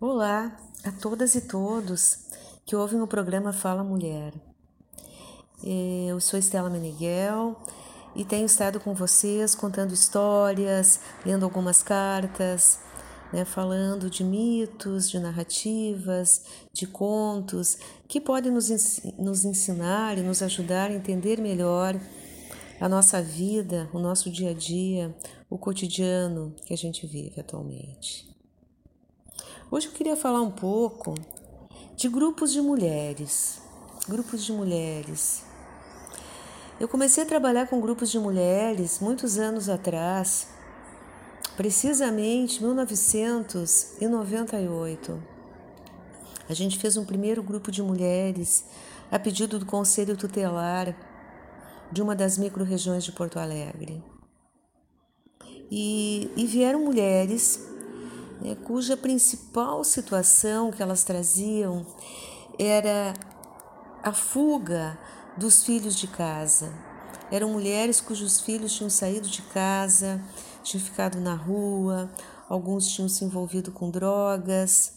Olá a todas e todos que ouvem o programa Fala Mulher. Eu sou Estela Meneghel e tenho estado com vocês contando histórias, lendo algumas cartas, né, falando de mitos, de narrativas, de contos que podem nos, nos ensinar e nos ajudar a entender melhor a nossa vida, o nosso dia a dia, o cotidiano que a gente vive atualmente. Hoje eu queria falar um pouco de grupos de mulheres. Grupos de mulheres. Eu comecei a trabalhar com grupos de mulheres muitos anos atrás, precisamente 1998. A gente fez um primeiro grupo de mulheres a pedido do Conselho Tutelar de uma das micro-regiões de Porto Alegre. E, e vieram mulheres né, cuja principal situação que elas traziam era a fuga dos filhos de casa. Eram mulheres cujos filhos tinham saído de casa, tinham ficado na rua, alguns tinham se envolvido com drogas,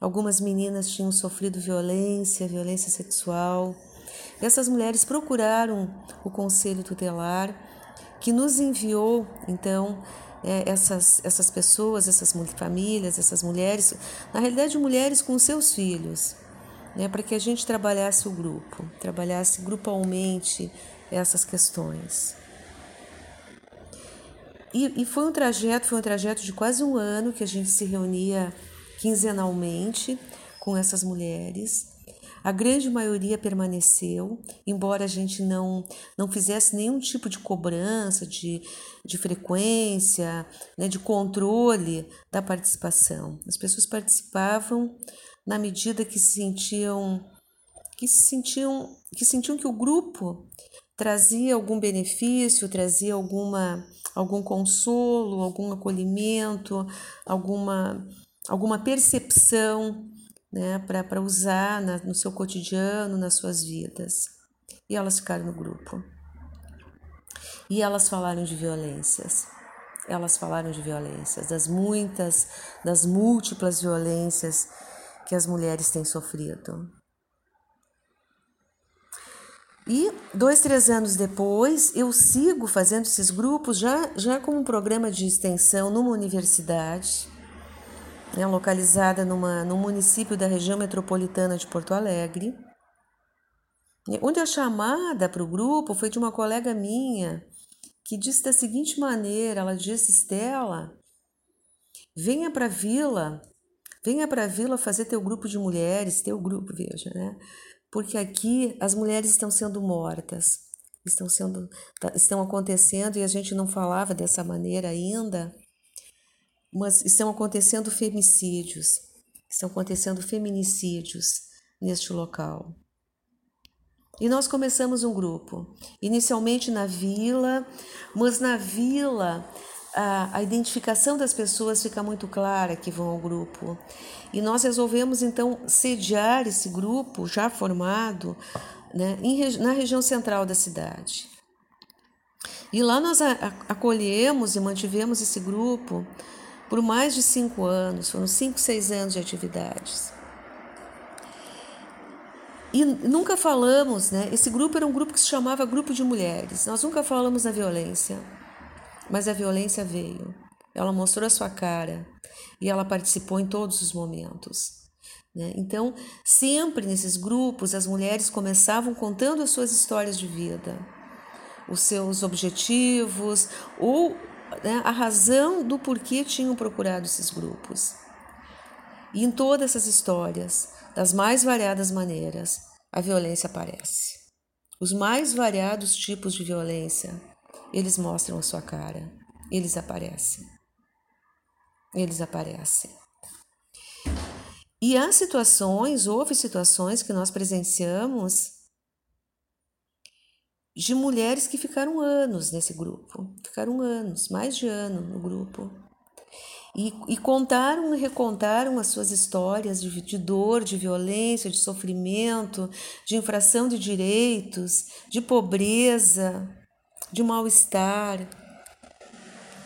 algumas meninas tinham sofrido violência, violência sexual. Essas mulheres procuraram o conselho tutelar, que nos enviou então é, essas, essas pessoas, essas famílias, essas mulheres, na realidade, mulheres com seus filhos, né, para que a gente trabalhasse o grupo, trabalhasse grupalmente essas questões. E, e foi um trajeto, foi um trajeto de quase um ano que a gente se reunia quinzenalmente com essas mulheres a grande maioria permaneceu, embora a gente não, não fizesse nenhum tipo de cobrança, de, de frequência, né, de controle da participação. As pessoas participavam na medida que se sentiam que se sentiam que sentiam que o grupo trazia algum benefício, trazia alguma algum consolo, algum acolhimento, alguma alguma percepção né, para usar na, no seu cotidiano, nas suas vidas. E elas ficaram no grupo. E elas falaram de violências. Elas falaram de violências, das muitas, das múltiplas violências que as mulheres têm sofrido. E dois, três anos depois, eu sigo fazendo esses grupos já, já como um programa de extensão numa universidade né, localizada numa, num município da região metropolitana de Porto Alegre, onde a chamada para o grupo foi de uma colega minha que disse da seguinte maneira: ela disse, Estela, venha para a vila, venha para a vila fazer teu grupo de mulheres, teu grupo, veja, né? Porque aqui as mulheres estão sendo mortas, estão sendo, tá, estão acontecendo e a gente não falava dessa maneira ainda mas estão acontecendo femicídios, estão acontecendo feminicídios neste local. E nós começamos um grupo, inicialmente na vila, mas na vila a, a, identificação das pessoas fica muito clara que vão ao grupo. E nós resolvemos então sediar esse grupo já formado né, em, na região central da cidade. E lá nós acolhemos e mantivemos esse grupo por mais de cinco anos, foram cinco, seis anos de atividades. E nunca falamos, né? Esse grupo era um grupo que se chamava Grupo de Mulheres. Nós nunca falamos na violência, mas a violência veio. Ela mostrou a sua cara e ela participou em todos os momentos. Né? Então, sempre nesses grupos, as mulheres começavam contando as suas histórias de vida, os seus objetivos ou né, a razão do porquê tinham procurado esses grupos. E em todas essas histórias, das mais variadas maneiras, a violência aparece. Os mais variados tipos de violência, eles mostram a sua cara, eles aparecem. Eles aparecem. E há situações, houve situações que nós presenciamos de mulheres que ficaram anos nesse grupo, ficaram anos, mais de ano no grupo. E, e contaram e recontaram as suas histórias de, de dor, de violência, de sofrimento, de infração de direitos, de pobreza, de mal-estar.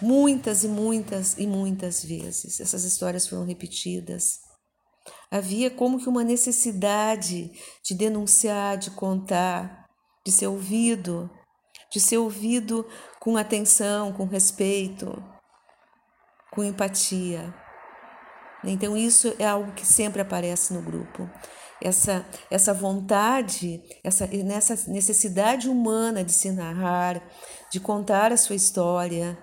Muitas e muitas e muitas vezes essas histórias foram repetidas havia como que uma necessidade de denunciar, de contar, de ser ouvido, de ser ouvido com atenção, com respeito, com empatia. Então, isso é algo que sempre aparece no grupo. Essa, essa vontade, essa, nessa necessidade humana de se narrar, de contar a sua história,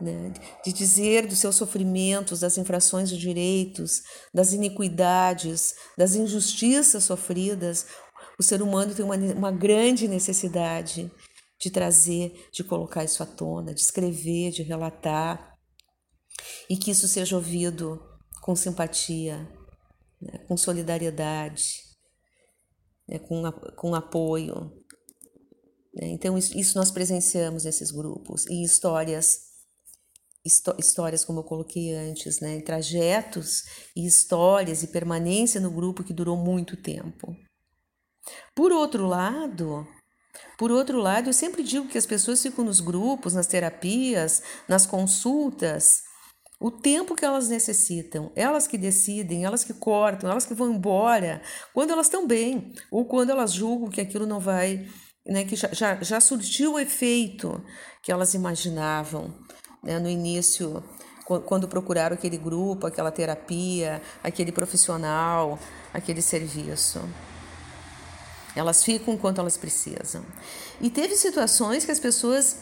né? de dizer dos seus sofrimentos, das infrações de direitos, das iniquidades, das injustiças sofridas, o ser humano tem uma, uma grande necessidade de trazer, de colocar isso à tona, de escrever, de relatar, e que isso seja ouvido com simpatia, né? com solidariedade, né? com, com apoio. Né? Então, isso, isso nós presenciamos nesses grupos, e histórias histórias, como eu coloquei antes, né? trajetos e histórias e permanência no grupo que durou muito tempo. Por outro lado, por outro lado, eu sempre digo que as pessoas ficam nos grupos, nas terapias, nas consultas, o tempo que elas necessitam, elas que decidem, elas que cortam, elas que vão embora, quando elas estão bem, ou quando elas julgam que aquilo não vai, né, que já, já, já surtiu o efeito que elas imaginavam né, no início, quando procuraram aquele grupo, aquela terapia, aquele profissional, aquele serviço. Elas ficam enquanto elas precisam. E teve situações que as pessoas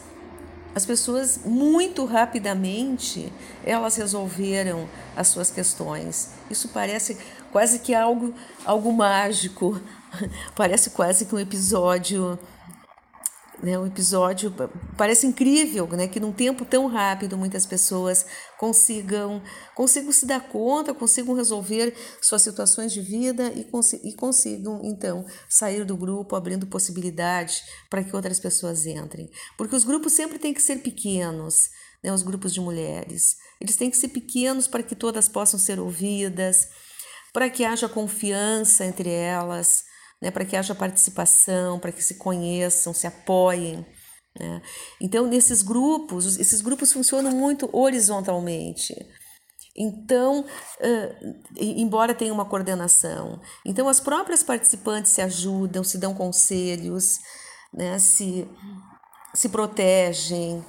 as pessoas muito rapidamente elas resolveram as suas questões. Isso parece quase que algo algo mágico. Parece quase que um episódio né, um episódio parece incrível, né, que num tempo tão rápido muitas pessoas consigam consigam se dar conta, consigam resolver suas situações de vida e, e consigam então sair do grupo, abrindo possibilidade para que outras pessoas entrem, porque os grupos sempre têm que ser pequenos, né, os grupos de mulheres, eles têm que ser pequenos para que todas possam ser ouvidas, para que haja confiança entre elas né, para que haja participação, para que se conheçam, se apoiem. Né? Então, nesses grupos, esses grupos funcionam muito horizontalmente. Então, uh, embora tenha uma coordenação, então as próprias participantes se ajudam, se dão conselhos, né, se, se protegem,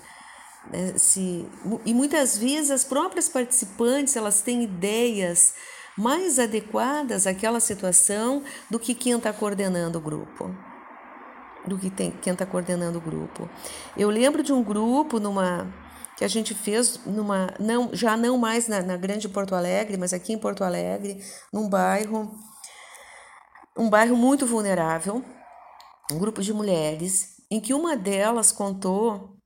né, se, e muitas vezes as próprias participantes elas têm ideias mais adequadas àquela situação do que quem está coordenando o grupo. Do que tem, quem está coordenando o grupo. Eu lembro de um grupo numa que a gente fez numa não já não mais na, na grande Porto Alegre, mas aqui em Porto Alegre, num bairro um bairro muito vulnerável, um grupo de mulheres, em que uma delas contou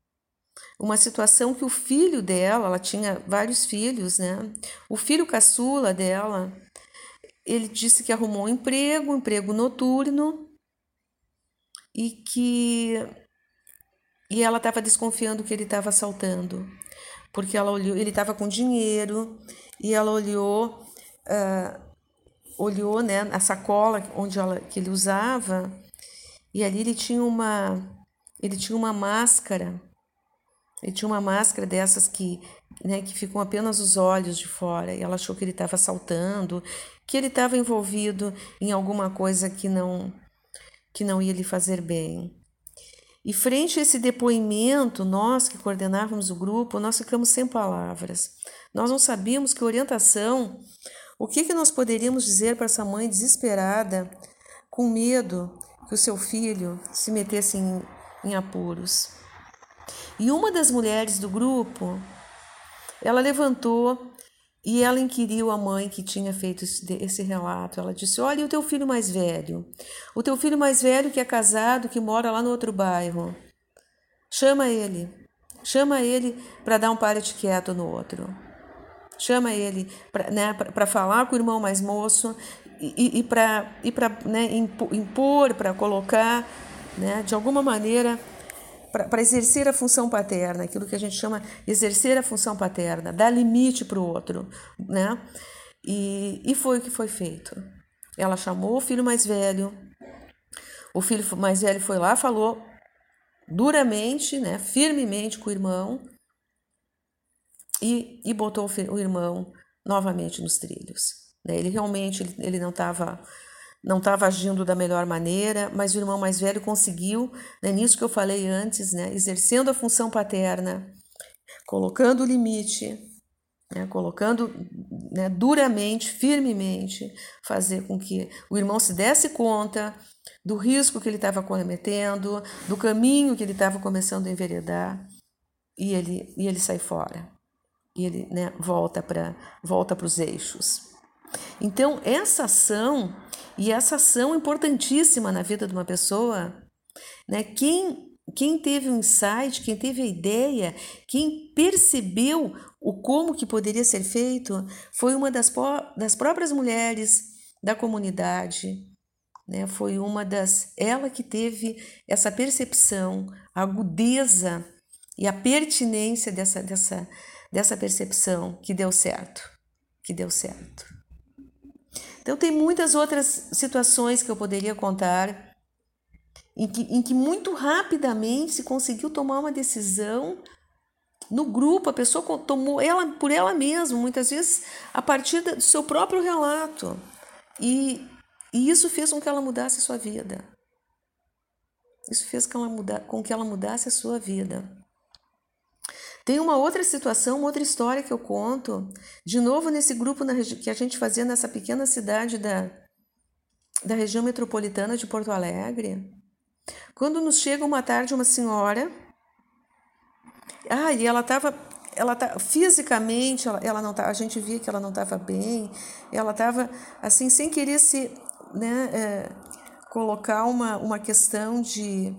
uma situação que o filho dela, ela tinha vários filhos, né? O filho caçula dela, ele disse que arrumou um emprego, um emprego noturno, e que e ela estava desconfiando que ele estava assaltando, porque ela olhou, ele estava com dinheiro e ela olhou, uh, olhou, né, a sacola onde ela, que ele usava e ali ele tinha uma, ele tinha uma máscara ele tinha uma máscara dessas que, né, que ficam apenas os olhos de fora. E ela achou que ele estava assaltando, que ele estava envolvido em alguma coisa que não que não ia lhe fazer bem. E frente a esse depoimento, nós que coordenávamos o grupo, nós ficamos sem palavras. Nós não sabíamos que orientação, o que, que nós poderíamos dizer para essa mãe desesperada, com medo que o seu filho se metesse em, em apuros. E uma das mulheres do grupo, ela levantou e ela inquiriu a mãe que tinha feito esse relato. Ela disse: Olha, e o teu filho mais velho? O teu filho mais velho que é casado, que mora lá no outro bairro. Chama ele. Chama ele para dar um parete quieto no outro. Chama ele para né, falar com o irmão mais moço e, e para né, impor, para colocar, né, de alguma maneira, para exercer a função paterna, aquilo que a gente chama exercer a função paterna, dar limite para o outro, né? E, e foi o que foi feito. Ela chamou o filho mais velho, o filho mais velho foi lá, falou duramente, né, firmemente com o irmão e, e botou o irmão novamente nos trilhos. Né? Ele realmente ele, ele não estava não estava agindo da melhor maneira, mas o irmão mais velho conseguiu, né, nisso que eu falei antes, né, exercendo a função paterna, colocando o limite, né, colocando né, duramente, firmemente, fazer com que o irmão se desse conta do risco que ele estava cometendo, do caminho que ele estava começando a enveredar, e ele, e ele sai fora. E ele né, volta para volta os eixos. Então, essa ação, e essa ação importantíssima na vida de uma pessoa, né, quem, quem teve o um insight, quem teve a ideia, quem percebeu o como que poderia ser feito, foi uma das, das próprias mulheres da comunidade, né? Foi uma das ela que teve essa percepção, a agudeza e a pertinência dessa dessa dessa percepção que deu certo, que deu certo. Então, tem muitas outras situações que eu poderia contar em que, em que muito rapidamente se conseguiu tomar uma decisão no grupo, a pessoa tomou ela por ela mesma, muitas vezes a partir do seu próprio relato. E, e isso fez com que ela mudasse a sua vida. Isso fez com, que ela mudasse a sua vida. Tem uma outra situação, uma outra história que eu conto, de novo nesse grupo que a gente fazia nessa pequena cidade da, da região metropolitana de Porto Alegre. Quando nos chega uma tarde uma senhora, ah, e ela estava, ela tá, fisicamente, ela, ela não tá, a gente via que ela não estava bem, ela estava assim sem querer se, né, é, colocar uma, uma questão de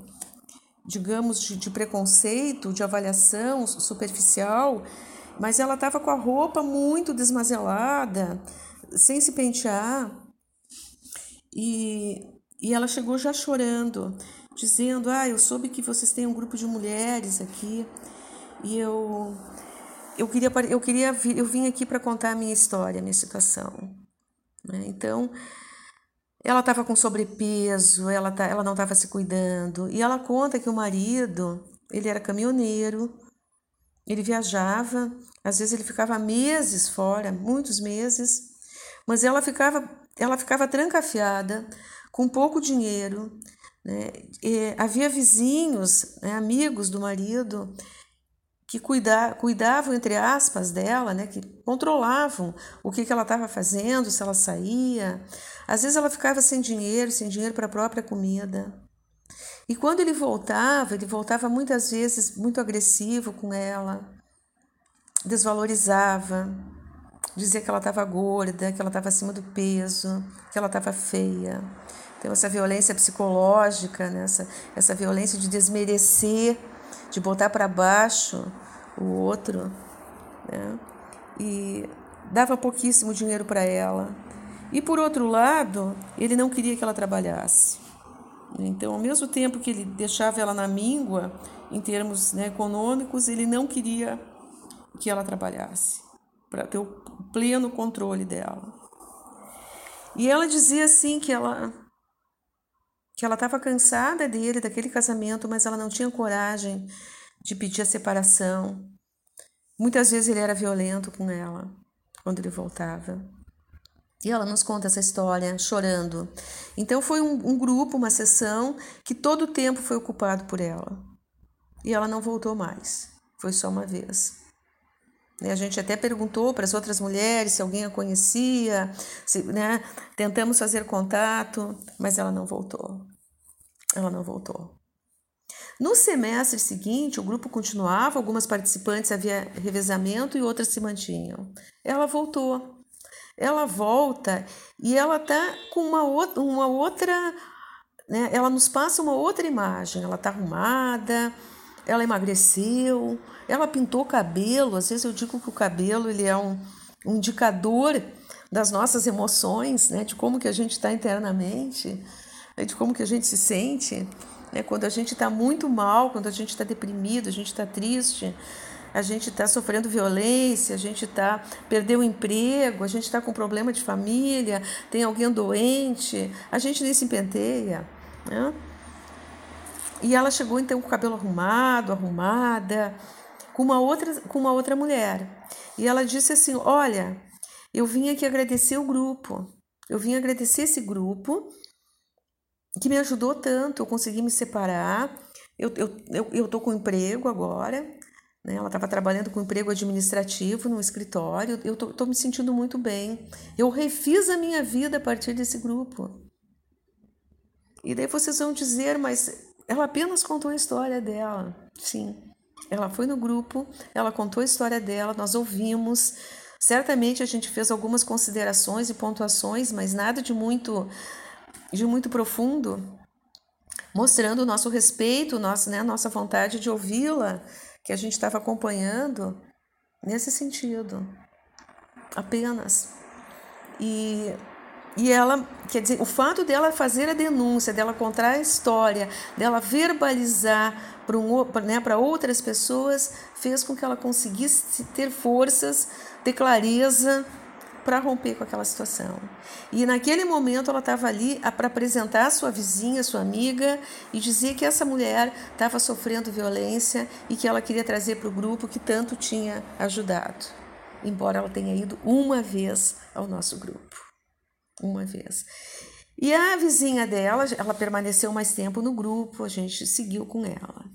digamos, de, de preconceito, de avaliação superficial, mas ela estava com a roupa muito desmazelada, sem se pentear, e, e ela chegou já chorando, dizendo: Ah, eu soube que vocês têm um grupo de mulheres aqui, e eu. Eu queria, eu queria eu vim aqui para contar a minha história, a minha situação. Né? Então, ela estava com sobrepeso, ela, tá, ela não estava se cuidando. E ela conta que o marido, ele era caminhoneiro, ele viajava, às vezes ele ficava meses fora, muitos meses, mas ela ficava, ela ficava trancafiada, com pouco dinheiro. Né? havia vizinhos, né, amigos do marido, que cuida, cuidavam, entre aspas, dela, né, que controlavam o que, que ela estava fazendo, se ela saía. Às vezes ela ficava sem dinheiro, sem dinheiro para a própria comida. E quando ele voltava, ele voltava muitas vezes muito agressivo com ela, desvalorizava, dizia que ela estava gorda, que ela estava acima do peso, que ela estava feia. Então, essa violência psicológica, né? essa, essa violência de desmerecer, de botar para baixo o outro, né? e dava pouquíssimo dinheiro para ela. E por outro lado, ele não queria que ela trabalhasse. Então, ao mesmo tempo que ele deixava ela na míngua, em termos né, econômicos, ele não queria que ela trabalhasse, para ter o pleno controle dela. E ela dizia assim que ela que ela estava cansada dele, daquele casamento, mas ela não tinha coragem de pedir a separação. Muitas vezes ele era violento com ela quando ele voltava. E ela nos conta essa história chorando. Então foi um, um grupo, uma sessão que todo o tempo foi ocupado por ela. E ela não voltou mais. Foi só uma vez. A gente até perguntou para as outras mulheres se alguém a conhecia, se, né? tentamos fazer contato, mas ela não voltou. Ela não voltou. No semestre seguinte, o grupo continuava, algumas participantes havia revezamento e outras se mantinham. Ela voltou ela volta e ela tá com uma outra, uma outra né? Ela nos passa uma outra imagem. Ela tá arrumada, ela emagreceu, ela pintou o cabelo. Às vezes eu digo que o cabelo ele é um, um indicador das nossas emoções, né? De como que a gente está internamente, né? de como que a gente se sente. Né? Quando a gente está muito mal, quando a gente está deprimido, a gente está triste, a gente está sofrendo violência, a gente está perdeu o emprego, a gente está com problema de família, tem alguém doente, a gente nem se penteia. Né? E ela chegou então com o cabelo arrumado, arrumada, com uma outra, com uma outra mulher. E ela disse assim: Olha, eu vim aqui agradecer o grupo. Eu vim agradecer esse grupo que me ajudou tanto. Eu consegui me separar. Eu, eu, eu, eu tô com emprego agora. Né? Ela estava trabalhando com emprego administrativo no escritório. Eu tô, tô me sentindo muito bem. Eu refiz a minha vida a partir desse grupo. E daí vocês vão dizer, mas ela apenas contou a história dela. Sim, ela foi no grupo, ela contou a história dela, nós ouvimos. Certamente a gente fez algumas considerações e pontuações, mas nada de muito de muito profundo, mostrando o nosso respeito, nosso, né, nossa vontade de ouvi-la, que a gente estava acompanhando nesse sentido. Apenas. E e ela, quer dizer, o fato dela fazer a denúncia, dela contar a história, dela verbalizar para um, né, outras pessoas, fez com que ela conseguisse ter forças, ter clareza para romper com aquela situação. E naquele momento ela estava ali para apresentar a sua vizinha, sua amiga, e dizer que essa mulher estava sofrendo violência e que ela queria trazer para o grupo que tanto tinha ajudado, embora ela tenha ido uma vez ao nosso grupo uma vez. E a vizinha dela, ela permaneceu mais tempo no grupo, a gente seguiu com ela.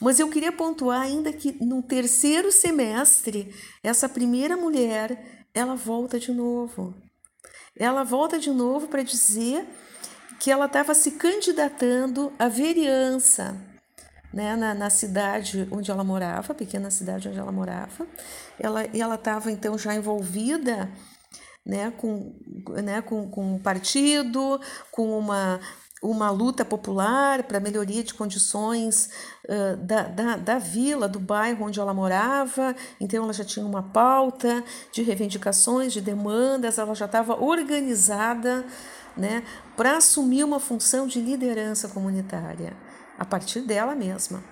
Mas eu queria pontuar ainda que no terceiro semestre, essa primeira mulher, ela volta de novo. Ela volta de novo para dizer que ela estava se candidatando à vereança né, na, na, cidade onde ela morava, pequena cidade onde ela morava. Ela estava então já envolvida né, com, né, com, com um partido, com uma, uma luta popular para melhoria de condições uh, da, da, da vila, do bairro onde ela morava. Então, ela já tinha uma pauta de reivindicações, de demandas, ela já estava organizada né, para assumir uma função de liderança comunitária, a partir dela mesma.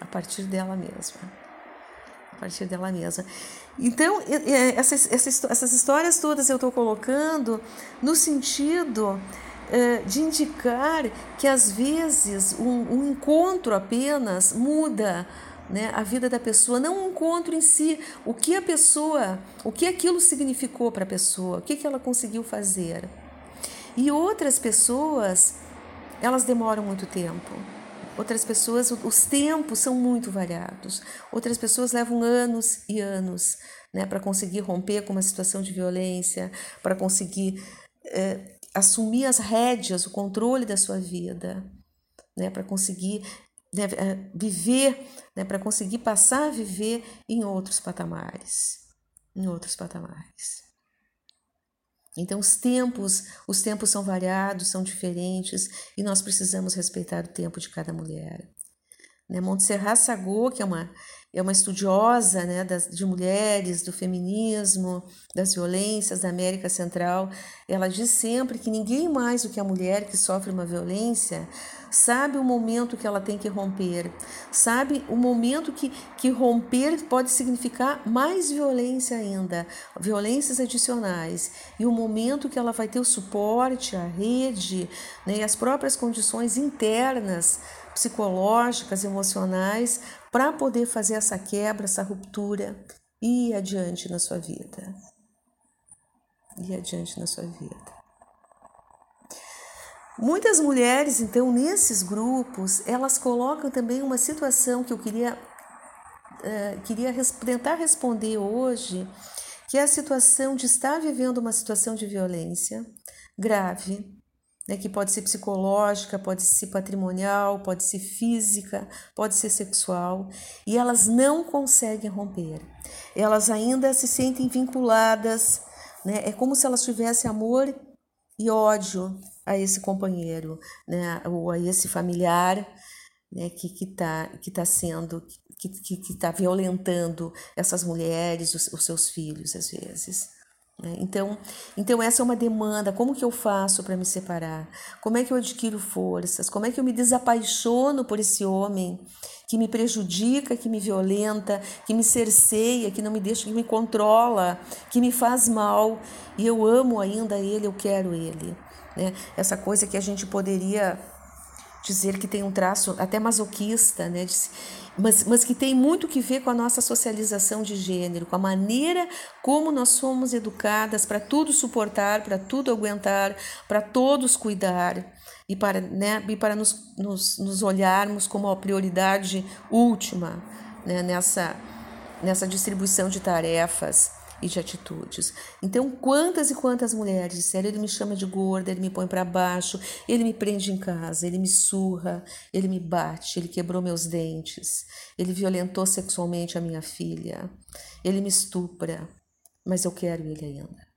A partir dela mesma. A partir dela mesma. Então, essas, essas, essas histórias todas eu estou colocando no sentido de indicar que às vezes um, um encontro apenas muda né, a vida da pessoa, não um encontro em si, o que a pessoa, o que aquilo significou para a pessoa, o que, que ela conseguiu fazer. E outras pessoas, elas demoram muito tempo. Outras pessoas, os tempos são muito variados. Outras pessoas levam anos e anos né, para conseguir romper com uma situação de violência, para conseguir é, assumir as rédeas, o controle da sua vida, né, para conseguir né, é, viver, né, para conseguir passar a viver em outros patamares, em outros patamares. Então os tempos, os tempos são variados, são diferentes e nós precisamos respeitar o tempo de cada mulher. Né? Montserrat Sagot, que é uma, é uma estudiosa né, das, de mulheres, do feminismo, das violências da América Central, ela diz sempre que ninguém mais do que a mulher que sofre uma violência sabe o momento que ela tem que romper, sabe o momento que, que romper pode significar mais violência ainda, violências adicionais, e o momento que ela vai ter o suporte, a rede né, e as próprias condições internas psicológicas, emocionais, para poder fazer essa quebra, essa ruptura e ir adiante na sua vida. Ir adiante na sua vida. Muitas mulheres, então, nesses grupos, elas colocam também uma situação que eu queria, uh, queria res tentar responder hoje, que é a situação de estar vivendo uma situação de violência grave, né, que pode ser psicológica, pode ser patrimonial, pode ser física, pode ser sexual, e elas não conseguem romper. Elas ainda se sentem vinculadas, né, é como se elas tivessem amor e ódio a esse companheiro, né, ou a esse familiar né, que está que tá sendo, que está que, que tá violentando essas mulheres, os, os seus filhos, às vezes. Né. Então, então essa é uma demanda. Como que eu faço para me separar? Como é que eu adquiro forças? Como é que eu me desapaixono por esse homem que me prejudica, que me violenta, que me cerceia, que não me deixa, que me controla, que me faz mal e eu amo ainda ele, eu quero ele. Né? Essa coisa que a gente poderia dizer que tem um traço até masoquista, né? mas, mas que tem muito que ver com a nossa socialização de gênero, com a maneira como nós somos educadas para tudo suportar, para tudo aguentar, para todos cuidar e para, né, e para nos, nos, nos olharmos como a prioridade última né, nessa, nessa distribuição de tarefas e de atitudes. Então, quantas e quantas mulheres disseram: ele me chama de gorda, ele me põe para baixo, ele me prende em casa, ele me surra, ele me bate, ele quebrou meus dentes, ele violentou sexualmente a minha filha, ele me estupra, mas eu quero ele ainda.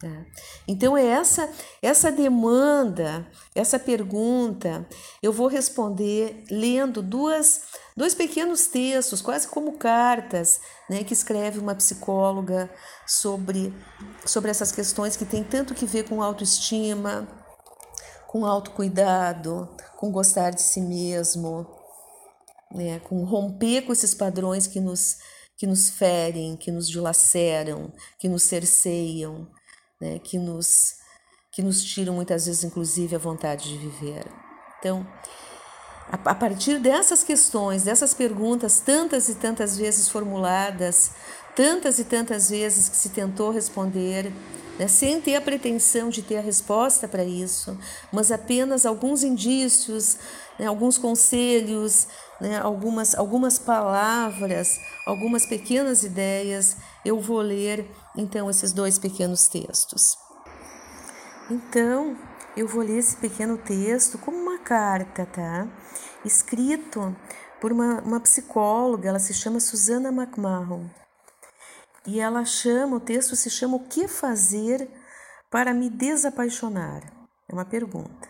Tá? Então é essa essa demanda, essa pergunta, eu vou responder lendo duas dois pequenos textos, quase como cartas, né, que escreve uma psicóloga sobre sobre essas questões que tem tanto que ver com autoestima, com autocuidado, com gostar de si mesmo, né, com romper com esses padrões que nos que nos ferem, que nos dilaceram, que nos cerceiam né, que, nos, que nos tiram muitas vezes, inclusive, a vontade de viver. Então, a, a partir dessas questões, dessas perguntas, tantas e tantas vezes formuladas, tantas e tantas vezes que se tentou responder, né, sem ter a pretensão de ter a resposta para isso, mas apenas alguns indícios, né, alguns conselhos, né, algumas, algumas palavras, algumas pequenas ideias, eu vou ler então esses dois pequenos textos. Então, eu vou ler esse pequeno texto como uma carta, tá? Escrito por uma, uma psicóloga, ela se chama Susana McMahon. E ela chama, o texto se chama O que fazer para me desapaixonar? É uma pergunta.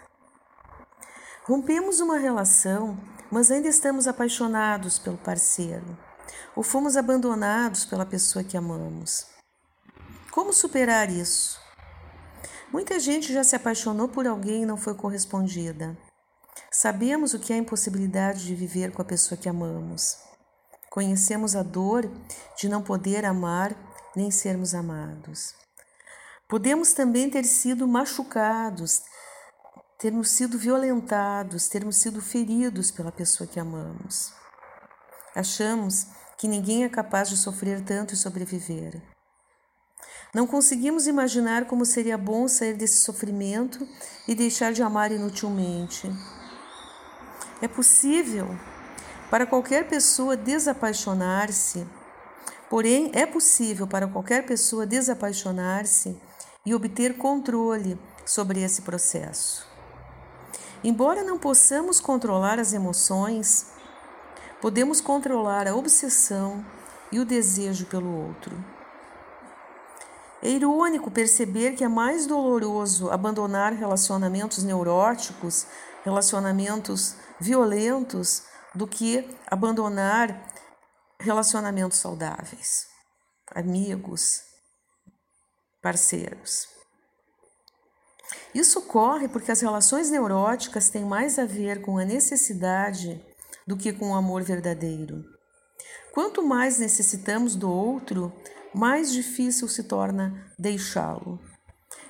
Rompemos uma relação, mas ainda estamos apaixonados pelo parceiro. Ou fomos abandonados pela pessoa que amamos. Como superar isso? Muita gente já se apaixonou por alguém e não foi correspondida. Sabemos o que é a impossibilidade de viver com a pessoa que amamos. Conhecemos a dor de não poder amar nem sermos amados. Podemos também ter sido machucados, termos sido violentados, termos sido feridos pela pessoa que amamos. Achamos que ninguém é capaz de sofrer tanto e sobreviver. Não conseguimos imaginar como seria bom sair desse sofrimento e deixar de amar inutilmente. É possível para qualquer pessoa desapaixonar-se, porém, é possível para qualquer pessoa desapaixonar-se e obter controle sobre esse processo. Embora não possamos controlar as emoções, podemos controlar a obsessão e o desejo pelo outro. É irônico perceber que é mais doloroso abandonar relacionamentos neuróticos, relacionamentos violentos, do que abandonar relacionamentos saudáveis, amigos, parceiros. Isso ocorre porque as relações neuróticas têm mais a ver com a necessidade do que com o amor verdadeiro. Quanto mais necessitamos do outro, mais difícil se torna deixá-lo.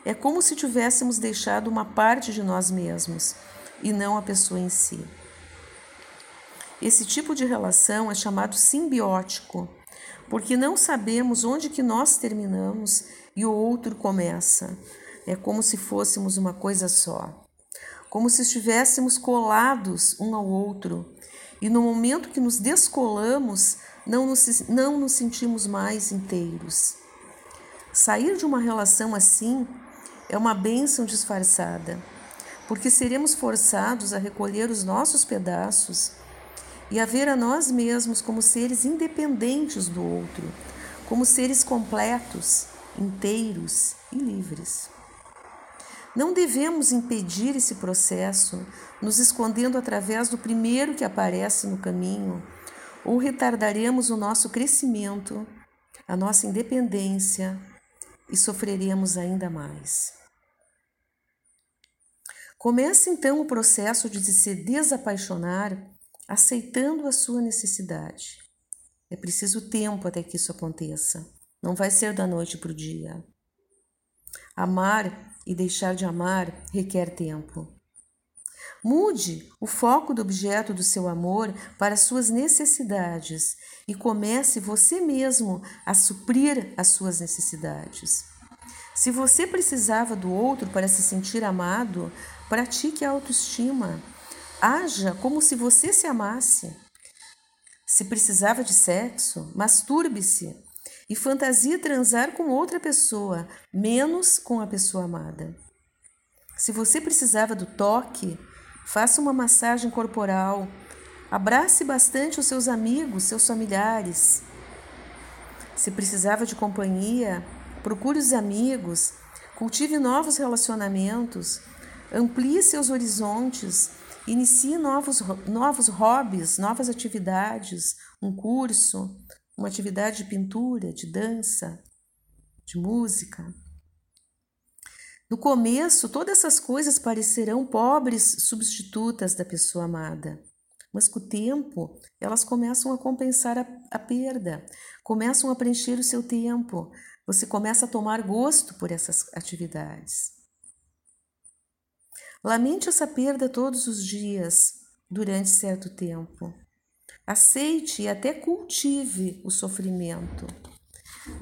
É como se tivéssemos deixado uma parte de nós mesmos e não a pessoa em si. Esse tipo de relação é chamado simbiótico, porque não sabemos onde que nós terminamos e o outro começa. É como se fôssemos uma coisa só, como se estivéssemos colados um ao outro, e no momento que nos descolamos, não nos, não nos sentimos mais inteiros. Sair de uma relação assim é uma bênção disfarçada, porque seremos forçados a recolher os nossos pedaços e a ver a nós mesmos como seres independentes do outro, como seres completos, inteiros e livres. Não devemos impedir esse processo, nos escondendo através do primeiro que aparece no caminho, ou retardaremos o nosso crescimento, a nossa independência e sofreremos ainda mais. Comece então o processo de se desapaixonar aceitando a sua necessidade. É preciso tempo até que isso aconteça. Não vai ser da noite para o dia. Amar e deixar de amar requer tempo. Mude o foco do objeto do seu amor para suas necessidades e comece você mesmo a suprir as suas necessidades. Se você precisava do outro para se sentir amado, pratique a autoestima. Haja como se você se amasse. Se precisava de sexo, masturbe-se e fantasia transar com outra pessoa, menos com a pessoa amada. Se você precisava do toque, faça uma massagem corporal, abrace bastante os seus amigos, seus familiares. Se precisava de companhia, procure os amigos, cultive novos relacionamentos, amplie seus horizontes. Inicie novos, novos hobbies, novas atividades, um curso, uma atividade de pintura, de dança, de música. No começo, todas essas coisas parecerão pobres substitutas da pessoa amada, mas com o tempo elas começam a compensar a, a perda, começam a preencher o seu tempo, você começa a tomar gosto por essas atividades. Lamente essa perda todos os dias, durante certo tempo. Aceite e até cultive o sofrimento.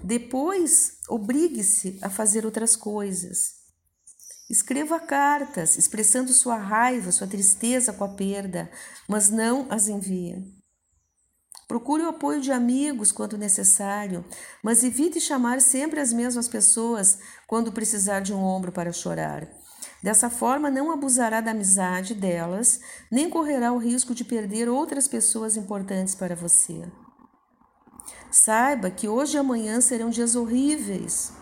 Depois, obrigue-se a fazer outras coisas. Escreva cartas expressando sua raiva, sua tristeza com a perda, mas não as envie. Procure o apoio de amigos quando necessário, mas evite chamar sempre as mesmas pessoas quando precisar de um ombro para chorar. Dessa forma, não abusará da amizade delas, nem correrá o risco de perder outras pessoas importantes para você. Saiba que hoje e amanhã serão dias horríveis.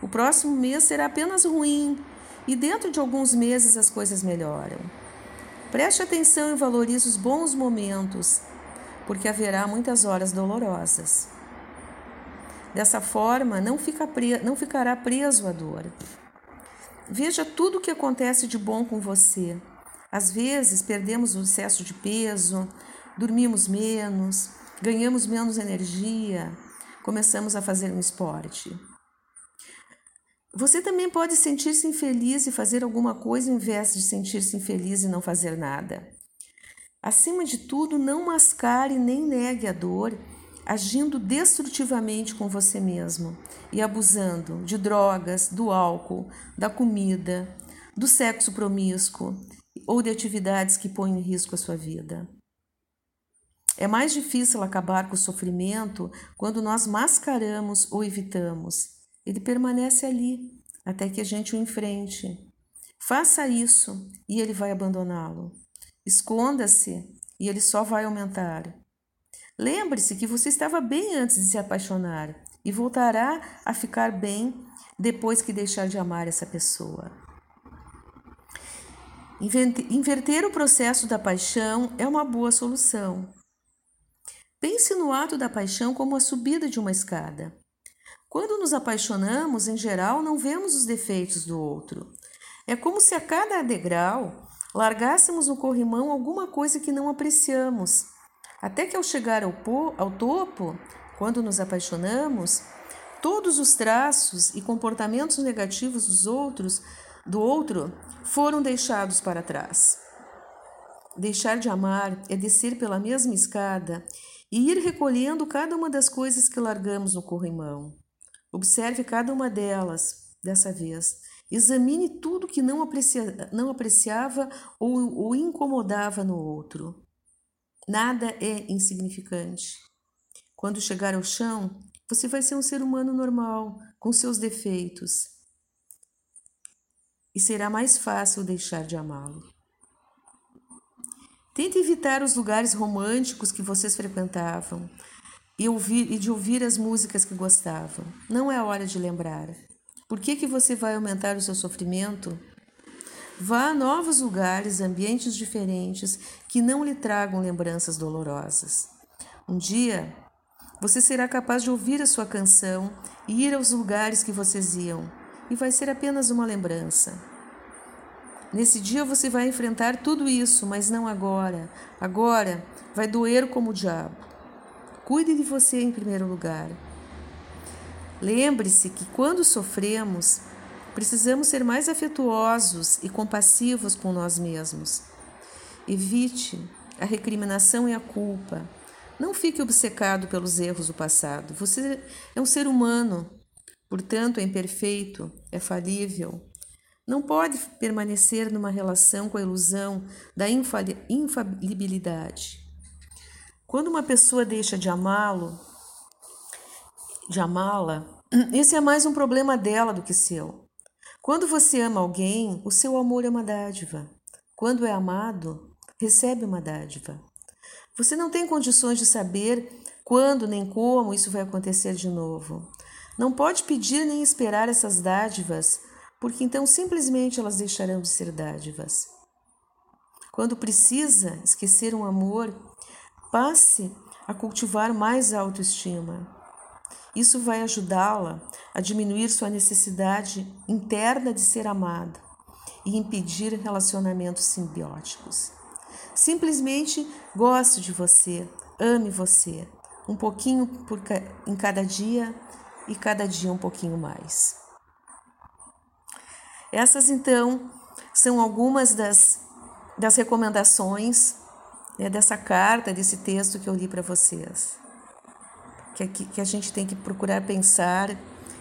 O próximo mês será apenas ruim e dentro de alguns meses as coisas melhoram. Preste atenção e valorize os bons momentos, porque haverá muitas horas dolorosas. Dessa forma, não, fica pre... não ficará preso à dor. Veja tudo o que acontece de bom com você. Às vezes perdemos o excesso de peso, dormimos menos, ganhamos menos energia, começamos a fazer um esporte. Você também pode sentir-se infeliz e fazer alguma coisa em vez de sentir-se infeliz e não fazer nada. Acima de tudo, não mascare nem negue a dor agindo destrutivamente com você mesmo e abusando de drogas, do álcool, da comida, do sexo promíscuo ou de atividades que põem em risco a sua vida. É mais difícil acabar com o sofrimento quando nós mascaramos ou evitamos. Ele permanece ali até que a gente o enfrente. Faça isso e ele vai abandoná-lo. Esconda-se e ele só vai aumentar. Lembre-se que você estava bem antes de se apaixonar e voltará a ficar bem depois que deixar de amar essa pessoa. Inverter o processo da paixão é uma boa solução. Pense no ato da paixão como a subida de uma escada. Quando nos apaixonamos, em geral, não vemos os defeitos do outro. É como se a cada degrau largássemos no corrimão alguma coisa que não apreciamos até que ao chegar ao, ao topo, quando nos apaixonamos, todos os traços e comportamentos negativos dos outros, do outro, foram deixados para trás. Deixar de amar é descer pela mesma escada e ir recolhendo cada uma das coisas que largamos no corrimão. Observe cada uma delas dessa vez. Examine tudo que não, aprecia, não apreciava ou, ou incomodava no outro. Nada é insignificante. Quando chegar ao chão, você vai ser um ser humano normal, com seus defeitos. E será mais fácil deixar de amá-lo. Tente evitar os lugares românticos que vocês frequentavam e, ouvir, e de ouvir as músicas que gostavam. Não é hora de lembrar. Por que, que você vai aumentar o seu sofrimento Vá a novos lugares, ambientes diferentes que não lhe tragam lembranças dolorosas. Um dia, você será capaz de ouvir a sua canção e ir aos lugares que vocês iam, e vai ser apenas uma lembrança. Nesse dia você vai enfrentar tudo isso, mas não agora. Agora vai doer como o diabo. Cuide de você em primeiro lugar. Lembre-se que quando sofremos, Precisamos ser mais afetuosos e compassivos com nós mesmos. Evite a recriminação e a culpa. Não fique obcecado pelos erros do passado. Você é um ser humano, portanto, é imperfeito, é falível. Não pode permanecer numa relação com a ilusão da infalibilidade. Quando uma pessoa deixa de amá-lo, de amá-la, esse é mais um problema dela do que seu. Quando você ama alguém, o seu amor é uma dádiva. Quando é amado, recebe uma dádiva. Você não tem condições de saber quando nem como isso vai acontecer de novo. Não pode pedir nem esperar essas dádivas, porque então simplesmente elas deixarão de ser dádivas. Quando precisa esquecer um amor, passe a cultivar mais autoestima. Isso vai ajudá-la a diminuir sua necessidade interna de ser amada e impedir relacionamentos simbióticos. Simplesmente goste de você, ame você, um pouquinho por, em cada dia e cada dia um pouquinho mais. Essas então são algumas das, das recomendações né, dessa carta, desse texto que eu li para vocês. Que, que a gente tem que procurar pensar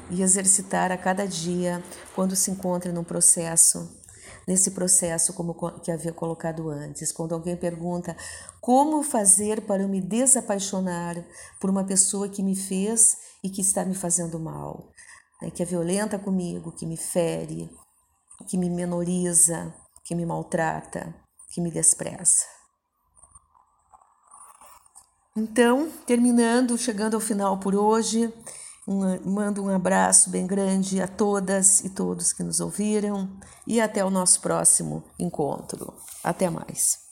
e exercitar a cada dia quando se encontra num processo, nesse processo como que havia colocado antes. Quando alguém pergunta como fazer para eu me desapaixonar por uma pessoa que me fez e que está me fazendo mal, né, que é violenta comigo, que me fere, que me menoriza, que me maltrata, que me despreza. Então, terminando, chegando ao final por hoje, um, mando um abraço bem grande a todas e todos que nos ouviram e até o nosso próximo encontro. Até mais.